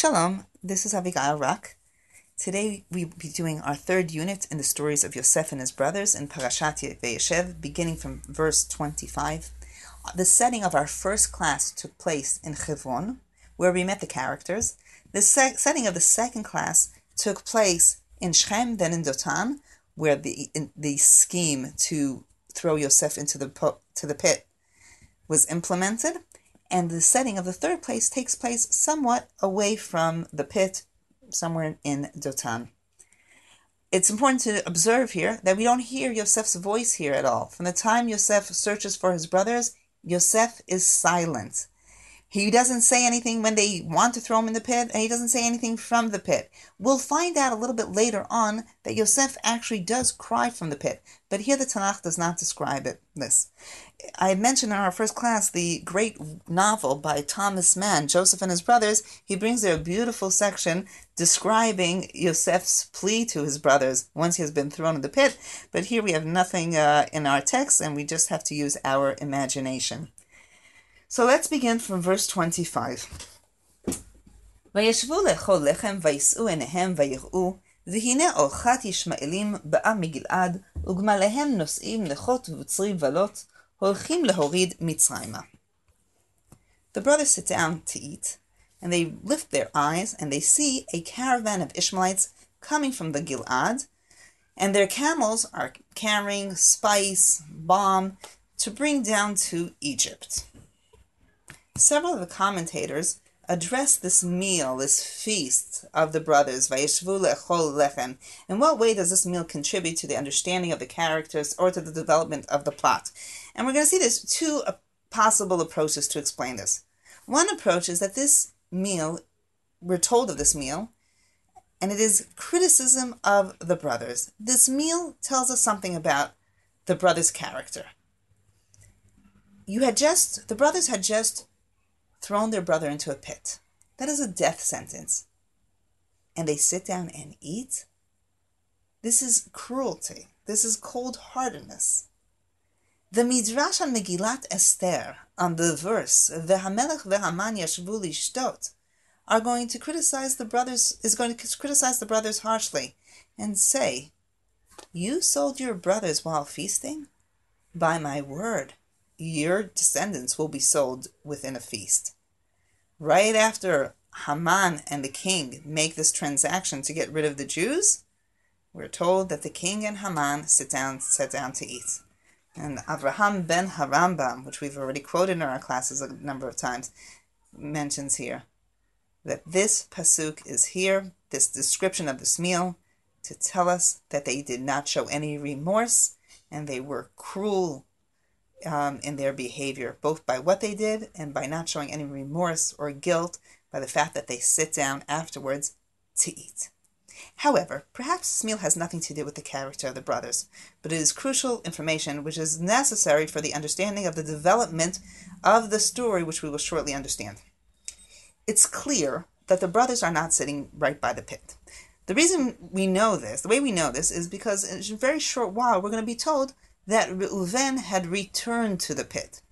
Shalom, this is Abigail Rock. Today we will be doing our third unit in the stories of Yosef and his brothers in Parashat Vayeshev, beginning from verse 25. The setting of our first class took place in Hebron, where we met the characters. The se- setting of the second class took place in Shechem, then in Dotan, where the the scheme to throw Yosef into the po- to the pit was implemented and the setting of the third place takes place somewhat away from the pit, somewhere in Dotan. It's important to observe here that we don't hear Yosef's voice here at all. From the time Yosef searches for his brothers, Yosef is silent. He doesn't say anything when they want to throw him in the pit, and he doesn't say anything from the pit. We'll find out a little bit later on that Yosef actually does cry from the pit, but here the Tanakh does not describe it. This. I mentioned in our first class the great novel by Thomas Mann, Joseph and His Brothers. He brings there a beautiful section describing Yosef's plea to his brothers once he has been thrown in the pit, but here we have nothing uh, in our text, and we just have to use our imagination. So let's begin from verse 25. וישבו לאכול לחם, וישאו עיניהם ויראו, והנה אורחת ישמעאלים באה מגלעד, וגמליהם נושאים לחות ובצרי ולוט, הולכים להוריד מצרימה. The brothers sit down to eat, and they lift their eyes, and they see a caravan of Ishmaelites coming from the Gilad, and their camels are carrying spice, balm, to bring down to Egypt. Several of the commentators address this meal, this feast of the brothers, Vayeshvu lechol lechem. In what way does this meal contribute to the understanding of the characters or to the development of the plot? And we're going to see there's two uh, possible approaches to explain this. One approach is that this meal, we're told of this meal, and it is criticism of the brothers. This meal tells us something about the brothers' character. You had just, the brothers had just thrown their brother into a pit. That is a death sentence. And they sit down and eat? This is cruelty. This is cold heartedness. The Midrash on Megillat Esther, on the verse, Vehamelech vehaman yashvu lishtot, are going to criticize the brothers, is going to criticize the brothers harshly and say, You sold your brothers while feasting? By my word, your descendants will be sold within a feast. Right after Haman and the king make this transaction to get rid of the Jews, we're told that the king and Haman sit down, sit down to eat. And Avraham ben Harambam, which we've already quoted in our classes a number of times, mentions here that this pasuk is here, this description of this meal, to tell us that they did not show any remorse and they were cruel um, in their behavior, both by what they did and by not showing any remorse or guilt by the fact that they sit down afterwards to eat. However, perhaps this meal has nothing to do with the character of the brothers, but it is crucial information which is necessary for the understanding of the development of the story, which we will shortly understand. It's clear that the brothers are not sitting right by the pit. The reason we know this, the way we know this, is because in a very short while we're going to be told that Reuven had returned to the pit.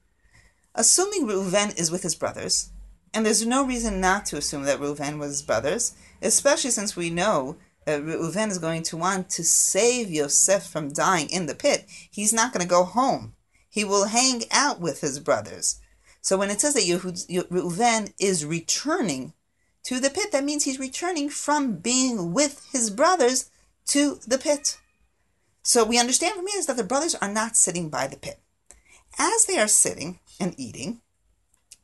Assuming Reuven is with his brothers, and there's no reason not to assume that Reuven was his brothers, especially since we know that Reuven is going to want to save Yosef from dying in the pit. He's not going to go home. He will hang out with his brothers. So when it says that Reuven is returning to the pit, that means he's returning from being with his brothers to the pit. So we understand from here is that the brothers are not sitting by the pit. As they are sitting and eating,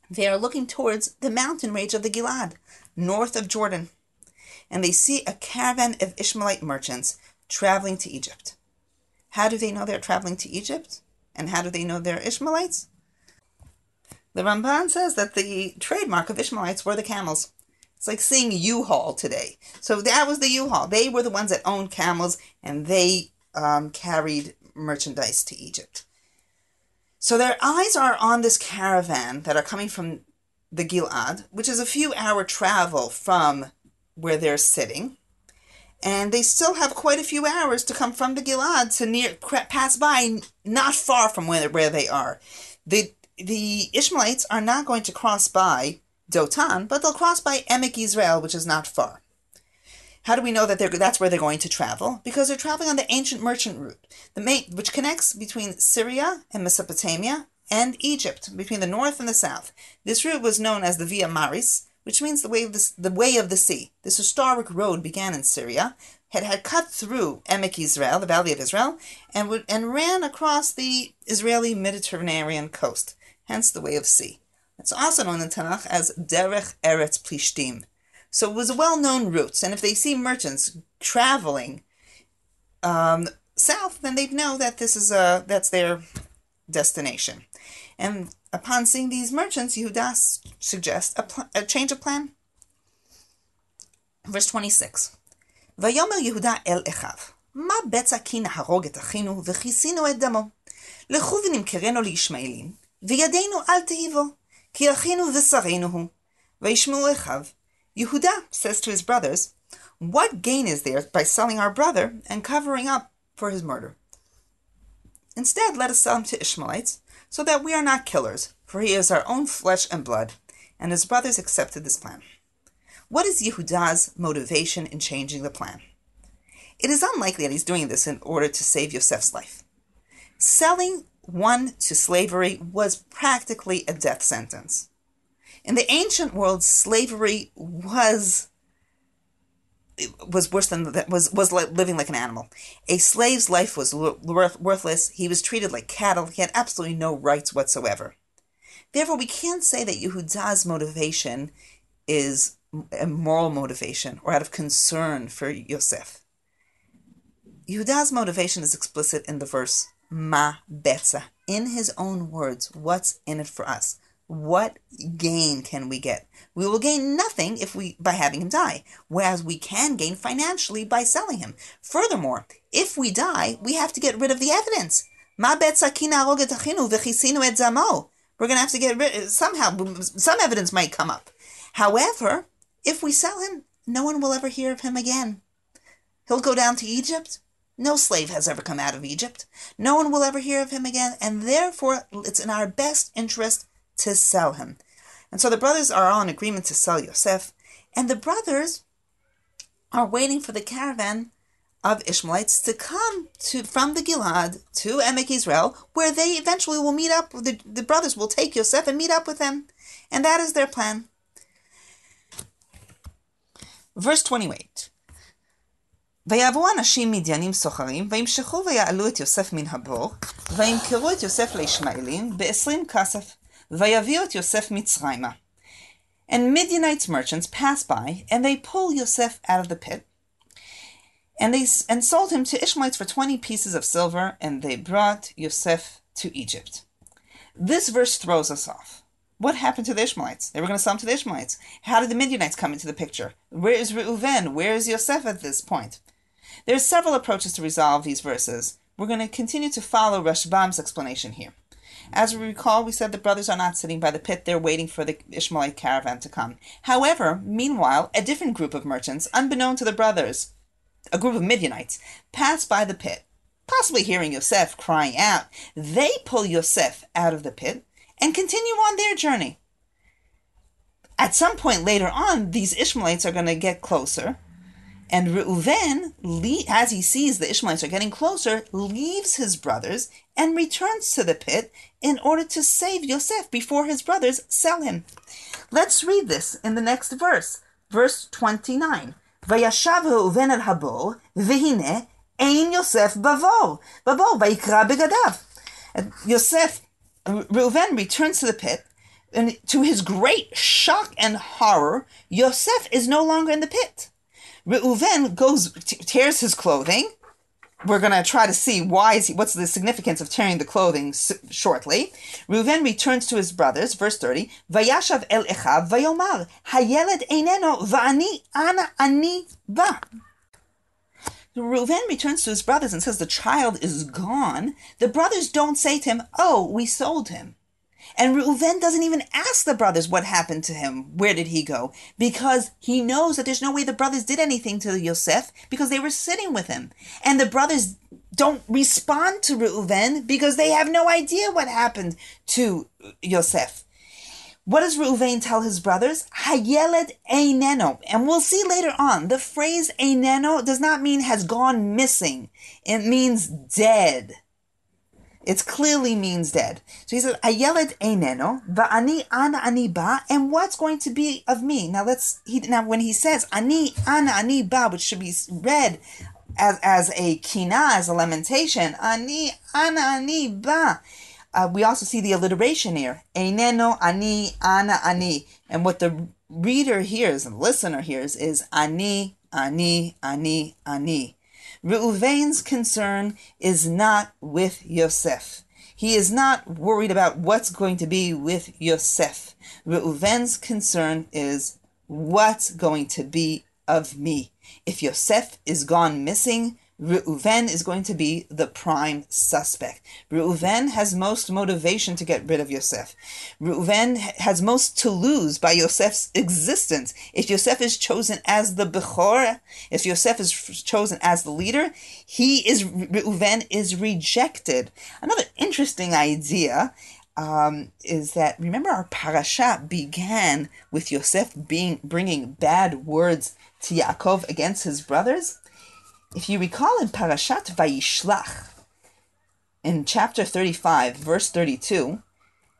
they are looking towards the mountain range of the Gilad, north of Jordan, and they see a caravan of Ishmaelite merchants traveling to Egypt. How do they know they're traveling to Egypt? And how do they know they're Ishmaelites? The Ramban says that the trademark of Ishmaelites were the camels. It's like seeing U-Haul today. So that was the U-Haul. They were the ones that owned camels, and they um, carried merchandise to Egypt. So their eyes are on this caravan that are coming from the Gilad, which is a few hour travel from where they're sitting. And they still have quite a few hours to come from the Gilad to near pass by, not far from where, where they are. The the Ishmaelites are not going to cross by Dotan, but they'll cross by Emek Israel, which is not far. How do we know that they're, that's where they're going to travel? Because they're traveling on the ancient merchant route, the main, which connects between Syria and Mesopotamia and Egypt, between the north and the south. This route was known as the Via Maris, which means the way of the, the way of the sea. This historic road began in Syria, had, had cut through Emek Israel, the Valley of Israel, and would, and ran across the Israeli Mediterranean coast, hence the way of sea. It's also known in Tanakh as Derech Eretz Plishtim, so it was a well-known route, and if they see merchants traveling um, south, then they know that this is a that's their destination. And upon seeing these merchants, Yehuda suggests a, pl- a change of plan. Verse 26. ויאמר יהודה אל אחיו, מה בצע כי נהרוג את אחינו וכיסינו את דמו? לכו ונמכרנו לישמעאלים, וידינו אל תהיבו, כי אחינו ושרינו הוא. וישמעו אחיו, Yehuda says to his brothers, What gain is there by selling our brother and covering up for his murder? Instead, let us sell him to Ishmaelites, so that we are not killers, for he is our own flesh and blood. And his brothers accepted this plan. What is Yehuda's motivation in changing the plan? It is unlikely that he's doing this in order to save Yosef's life. Selling one to slavery was practically a death sentence. In the ancient world, slavery was was worse than that was was like living like an animal. A slave's life was worthless. He was treated like cattle. He had absolutely no rights whatsoever. Therefore, we can't say that Yehuda's motivation is a moral motivation or out of concern for Yosef. Yehuda's motivation is explicit in the verse Ma Betza. In his own words, what's in it for us? What gain can we get? We will gain nothing if we by having him die, whereas we can gain financially by selling him. Furthermore, if we die, we have to get rid of the evidence. We're going to have to get rid somehow. Some evidence might come up. However, if we sell him, no one will ever hear of him again. He'll go down to Egypt. No slave has ever come out of Egypt. No one will ever hear of him again, and therefore it's in our best interest to sell him. And so the brothers are all in agreement to sell Yosef, and the brothers are waiting for the caravan of Ishmaelites to come to from the Gilad to Emek Israel, where they eventually will meet up. The, the brothers will take Yosef and meet up with him, and that is their plan. Verse 28 ויעברו אנשים מדיינים סוחרים, וימשכו ויעלו את יוסף מן הבור, וימכרו את יוסף לישמעאלים בעשרים כסף. Vayaviot Yosef Mitzrayma. And Midianites merchants pass by, and they pull Yosef out of the pit, and they and sold him to Ishmaelites for twenty pieces of silver, and they brought Yosef to Egypt. This verse throws us off. What happened to the Ishmaelites? They were going to sell him to the Ishmaelites. How did the Midianites come into the picture? Where is Reuven? Where is Yosef at this point? There are several approaches to resolve these verses. We're going to continue to follow Rashbam's explanation here. As we recall, we said the brothers are not sitting by the pit, they're waiting for the Ishmaelite caravan to come. However, meanwhile, a different group of merchants, unbeknown to the brothers, a group of Midianites, pass by the pit, possibly hearing Yosef crying out. They pull Yosef out of the pit and continue on their journey. At some point later on, these Ishmaelites are going to get closer and Reuven, as he sees the Ishmaelites are getting closer, leaves his brothers and returns to the pit in order to save Yosef before his brothers sell him. Let's read this in the next verse, verse 29. וישב ראובן אל הבור, והנה אין יוסף בבור, בבור, ויקרא בגדיו. Yosef, Reuven returns to the pit, and to his great shock and horror, Yosef is no longer in the pit. Reuven goes tears his clothing. We're going to try to see why is he, what's the significance of tearing the clothing s- shortly. Reuven returns to his brothers, verse 30, Vayashav el echav vayomar, hayeled eineno va'ani ana ani ba. Reuven returns to his brothers and says the child is gone. The brothers don't say to him, oh, we sold him. And Reuven doesn't even ask the brothers what happened to him. Where did he go? Because he knows that there's no way the brothers did anything to Yosef because they were sitting with him. And the brothers don't respond to Reuven because they have no idea what happened to Yosef. What does Reuven tell his brothers? Hayeled eineno. And we'll see later on, the phrase eineno does not mean has gone missing. It means dead. It clearly means dead. So he says, Ayeled eineno, va'ani ana ani ba, and what's going to be of me? Now let's, he, now when he says, ani ana ani ba, which should be read as, as a kina, as a lamentation, ani ana ani ba, uh, we also see the alliteration here. Eineno, ani, ana, ani. And what the reader hears and listener hears is ani, ani, ani, ani. Reuven's concern is not with Yosef. He is not worried about what's going to be with Yosef. Reuven's concern is what's going to be of me. If Yosef is gone missing, Reuven is going to be the prime suspect. Reuven has most motivation to get rid of Yosef. Reuven has most to lose by Yosef's existence. If Yosef is chosen as the Bechor, if Yosef is chosen as the leader, he is Reuven is rejected. Another interesting idea um, is that remember our parasha began with Yosef being bringing bad words to Yaakov against his brothers. If you recall in Parashat Vayishlach, in chapter 35, verse 32,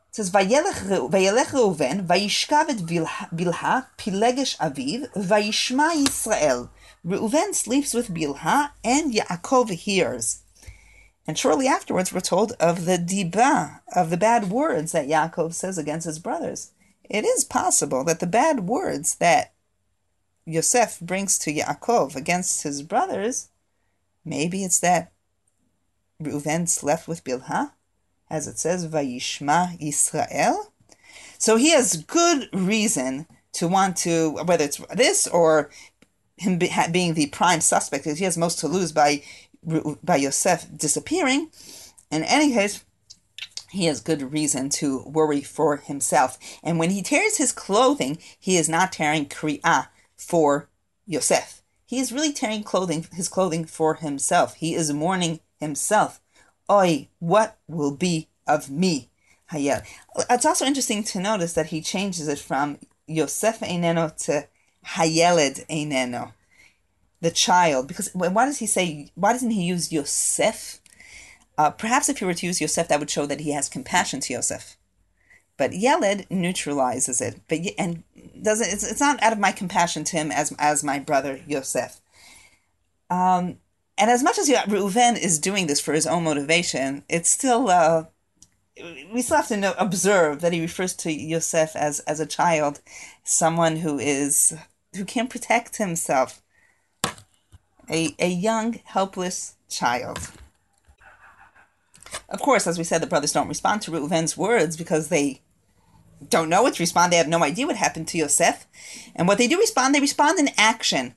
it says, Vayelech Reuven, Vayishkav et Bilha, Pilegesh Aviv, Vayishma Yisrael. Reuven sleeps with Bilha, and Yaakov hears. And shortly afterwards, we're told of the diba, of the bad words that Yaakov says against his brothers. It is possible that the bad words that Yosef brings to Yaakov against his brothers, maybe it's that Reuven left with Bilhah, as it says, Vayishma Israel. So he has good reason to want to, whether it's this or him being the prime suspect, because he has most to lose by by Yosef disappearing. In any case, he has good reason to worry for himself. And when he tears his clothing, he is not tearing kri'ah, for Yosef. He is really tearing clothing, his clothing for himself. He is mourning himself. Oi, what will be of me? Hayel. It's also interesting to notice that he changes it from Yosef Eineno to Hayeled Eineno, the child. Because why does he say, why doesn't he use Yosef? Uh, perhaps if he were to use Yosef, that would show that he has compassion to Yosef. But Yeled neutralizes it, but and doesn't. It's, it's not out of my compassion to him as as my brother Yosef. Um, and as much as Reuven is doing this for his own motivation, it's still uh, we still have to know, observe that he refers to Yosef as as a child, someone who is who can't protect himself, a a young helpless child. Of course, as we said, the brothers don't respond to Reuven's words because they don't know what to respond. They have no idea what happened to Yosef. And what they do respond, they respond in action.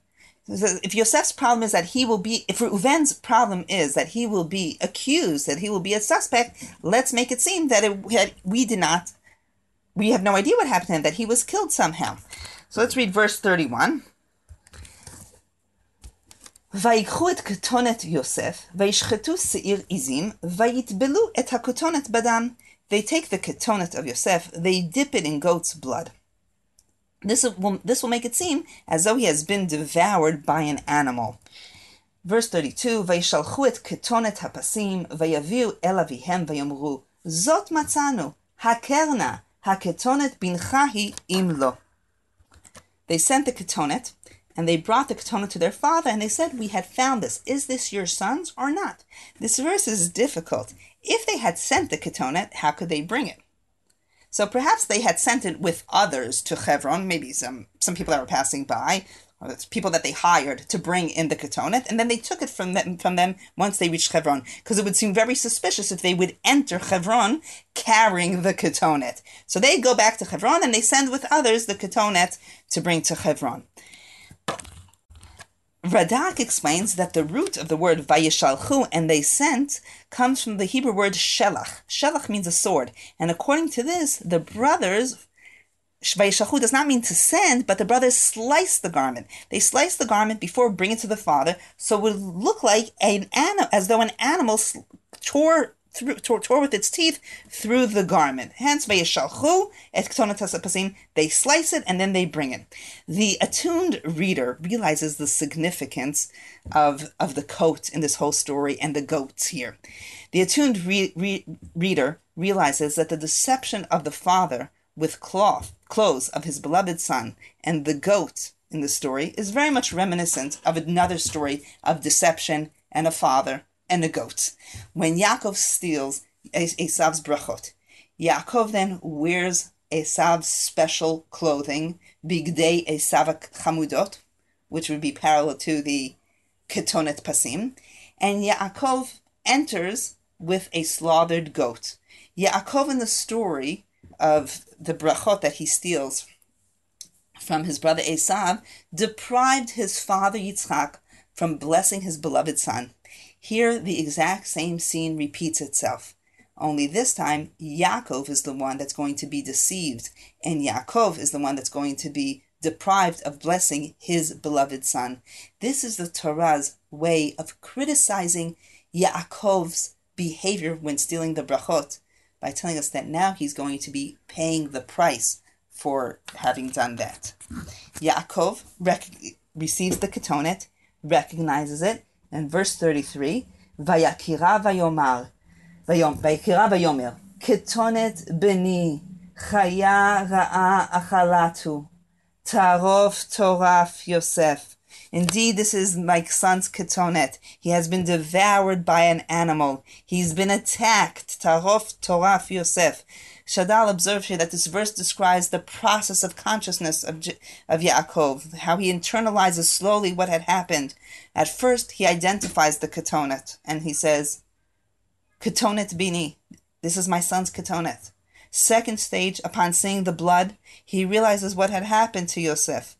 If Yosef's problem is that he will be, if Reuven's problem is that he will be accused, that he will be a suspect, let's make it seem that it, we did not, we have no idea what happened to him, that he was killed somehow. So let's read verse 31. ויקחו את כתונת יוסף, וישחטו שעיר עזים, ויטבלו את הכתונת בדם. They take the ketonet of Yosef, they dip it in goat's blood. This will, this will make it seem as though he has been devoured by an animal. Verse 32, וישלחו את כתונת הפסים, ויביאו אל אביהם ויאמרו, זאת מצאנו, הקרנה, הכתונת בנך היא אם לא. They sent the ketonet, and they brought the ketonet to their father, and they said, We had found this. Is this your son's or not? This verse is difficult. If they had sent the ketonet, how could they bring it? So perhaps they had sent it with others to Hebron, maybe some, some people that were passing by, or people that they hired to bring in the ketonet, and then they took it from them, from them once they reached Hebron, because it would seem very suspicious if they would enter Hebron carrying the ketonet. So they go back to Hebron and they send with others the ketonet to bring to Hebron. Radak explains that the root of the word vayishalchu and they sent comes from the Hebrew word shelach. Shelach means a sword, and according to this, the brothers vayishalchu does not mean to send, but the brothers slice the garment. They slice the garment before bringing it to the father, so it would look like an animal, as though an animal tore through, tore, tore with its teeth through the garment. Hence, vayishalchu et ketonet pasim. They slice it and then they bring it. The attuned reader realizes the significance of of the coat in this whole story and the goats here. The attuned re, re, reader realizes that the deception of the father with cloth clothes of his beloved son and the goat in the story is very much reminiscent of another story of deception and a father and a goat. When Yaakov steals Esav's brachot, Yaakov then wears Esav's special clothing, bigdei Esav chamudot, which would be parallel to the ketonet pasim, and Yaakov enters with a slaughtered goat. Yaakov in the story of the brachot that he steals from his brother Esav deprived his father Yitzchak from blessing his beloved son. Here, the exact same scene repeats itself. Only this time, Yaakov is the one that's going to be deceived, and Yaakov is the one that's going to be deprived of blessing his beloved son. This is the Torah's way of criticizing Yaakov's behavior when stealing the brachot by telling us that now he's going to be paying the price for having done that. Yaakov rec- receives the ketonet, recognizes it, and verse 33, Vayakira vayomar, Vayakira vayomer, ketonet beni, chaya ra'a achalatu, tarof toraf Yosef, Indeed, this is my son's ketonet. He has been devoured by an animal. He's been attacked. Tarof Toraf Yosef. Shadal observes here that this verse describes the process of consciousness of, of Yaakov, how he internalizes slowly what had happened. At first, he identifies the ketonet, and he says, Ketonet bini. This is my son's ketonet. Second stage, upon seeing the blood, he realizes what had happened to Yosef.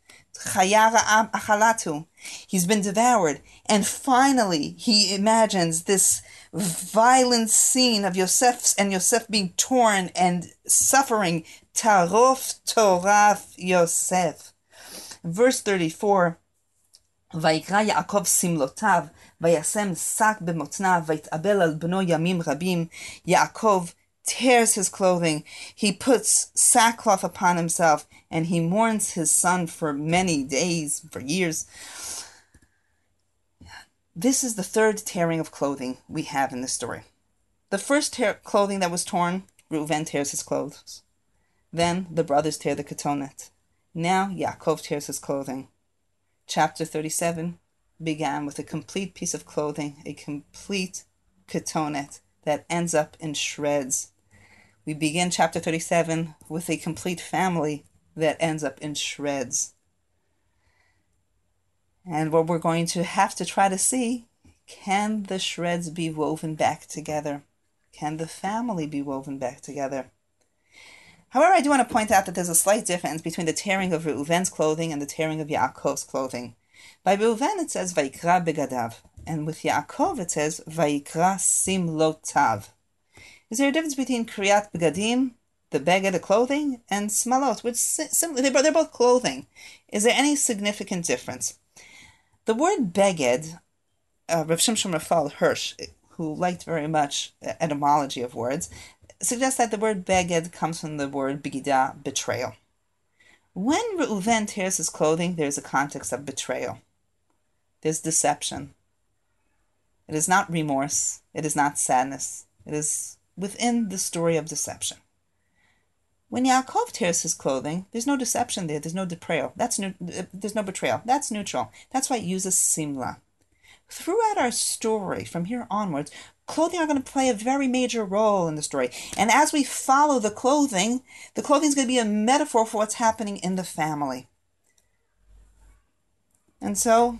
He's been devoured. And finally, he imagines this violent scene of Yosef and Yosef being torn and suffering. Tarof Toraf Yosef. Verse 34 ויקרא יעקב שמלותיו, וישם שק במותניו, ויתאבל על בנו ימים רבים. יעקב tears his clothing. He puts sackcloth upon himself and he mourns his son for many days, for years. This is the third tearing of clothing we have in this story. The first tear- clothing that was torn, Reuven tears his clothes. Then the brothers tear the ketonet. Now Yaakov tears his clothing. Chapter 37 began with a complete piece of clothing, a complete ketonet that ends up in shreds. We begin chapter 37 with a complete family that ends up in shreds. And what we're going to have to try to see can the shreds be woven back together? Can the family be woven back together? However, I do want to point out that there's a slight difference between the tearing of Reuven's clothing and the tearing of Yaakov's clothing. By Reuven it says Vaikra begadav, and with Yaakov it says Vaikra simlotav. Is there a difference between kriyat begadim, the beged, the clothing, and smalot, which simply they're, they're both clothing? Is there any significant difference? The word beged, uh, Rav Shimshon Raphael Hirsch, who liked very much etymology of words, suggests that the word beged comes from the word begida, betrayal. When Reuven tears his clothing, there's a context of betrayal. There's deception. It is not remorse. It is not sadness. It is within the story of deception. When Yaakov tears his clothing, there's no deception there. There's no betrayal. That's new, uh, there's no betrayal. That's neutral. That's why it uses simla. Throughout our story, from here onwards, clothing are going to play a very major role in the story. And as we follow the clothing, the clothing is going to be a metaphor for what's happening in the family. And so,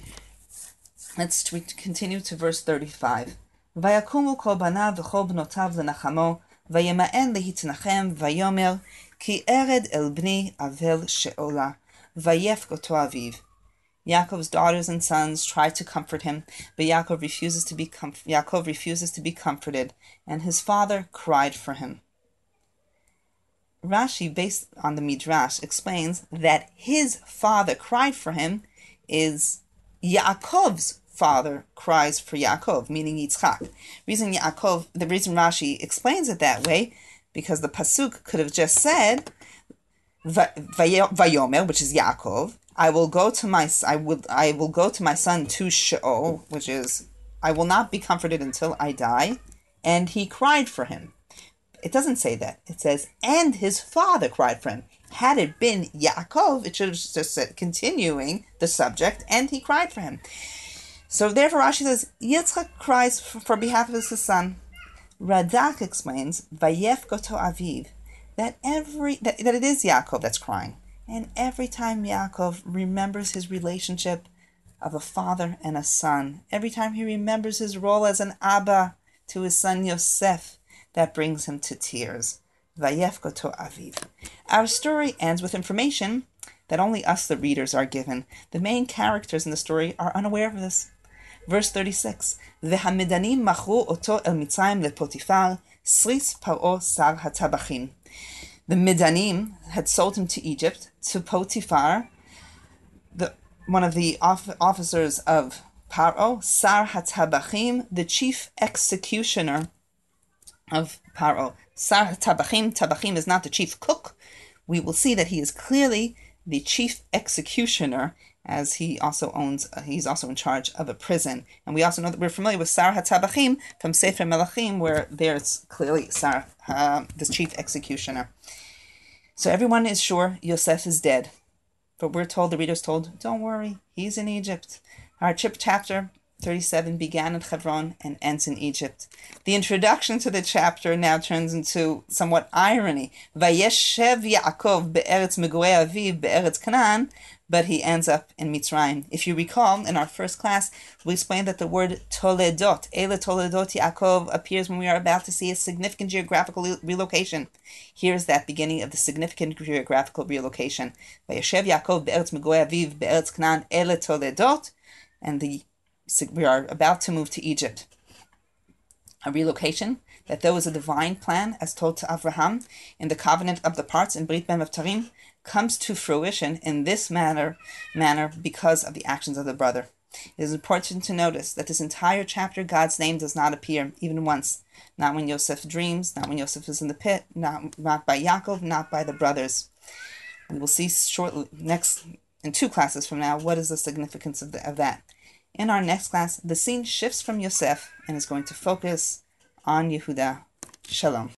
let's continue to verse 35. ויקומו כל בניו וכל בנותיו לנחמו, וימאן להתנחם, ויאמר, כי ארד אל בני אבל שאולה, ויפק אותו אביו. Yaakov's daughters and sons try to comfort him, but Yaakov refuses to be com- Yaakov refuses to be comforted, and his father cried for him. Rashi, based on the Midrash, explains that his father cried for him is Yaakov's father cries for Yaakov, meaning Yitzchak. Reason Yaakov, the reason Rashi explains it that way, because the pasuk could have just said Vayomer, which is Yaakov. I will go to my I will I will go to my son to Sheol, which is I will not be comforted until I die, and he cried for him. It doesn't say that. It says, and his father cried for him. Had it been Yaakov, it should have just said, continuing the subject, and he cried for him. So therefore, Rashi says, Yitzchak cries for, behalf of his son. Radak explains, Vayef goto aviv, that every that, that it is Yaakov that's crying. And every time Yaakov remembers his relationship of a father and a son, every time he remembers his role as an Abba to his son Yosef, that brings him to tears. Vayef goto aviv. Our story ends with information that only us, the readers, are given. The main characters in the story are unaware of this. Verse 36, V'hamidanim machru oto el Mitzrayim lepotifar, sris paro sar hatabachim. The Midanim had sold him to Egypt, to Potiphar, the, one of the officers of Paro, Sar Hatabachim, the chief executioner of Paro. Sar Tabachim, Tabachim is not the chief cook. We will see that he is clearly the chief executioner, as he also owns, uh, he's also in charge of a prison. And we also know that we're familiar with Sar HaTabachim from Sefer Melachim, where there's clearly Sar, uh, the chief executioner. So everyone is sure Yosef is dead. But we're told, the reader's told, don't worry, he's in Egypt. Our chapter 37 began in Hebron and ends in Egypt. The introduction to the chapter now turns into somewhat irony. Vayeshev Yaakov be'eretz aviv be'eretz Canaan, but he ends up in Mitzrayim. If you recall, in our first class, we explained that the word Toledot, Ele Toledot Yaakov, appears when we are about to see a significant geographical relocation. Here's that beginning of the significant geographical relocation. Vayeshev Yaakov be'eretz megurei aviv be'eretz Canaan Ele Toledot, and the we are about to move to Egypt. A relocation that there was a divine plan, as told to Abraham in the covenant of the parts in Brit Ben Tarim, comes to fruition in this manner, manner because of the actions of the brother. It is important to notice that this entire chapter, God's name does not appear even once. Not when Yosef dreams, not when Yosef is in the pit, not, not by Yaakov, not by the brothers. We will see shortly, next, in two classes from now, what is the significance of, the, of that. In our next class, the scene shifts from Yosef and is going to focus on Yehuda. Shalom.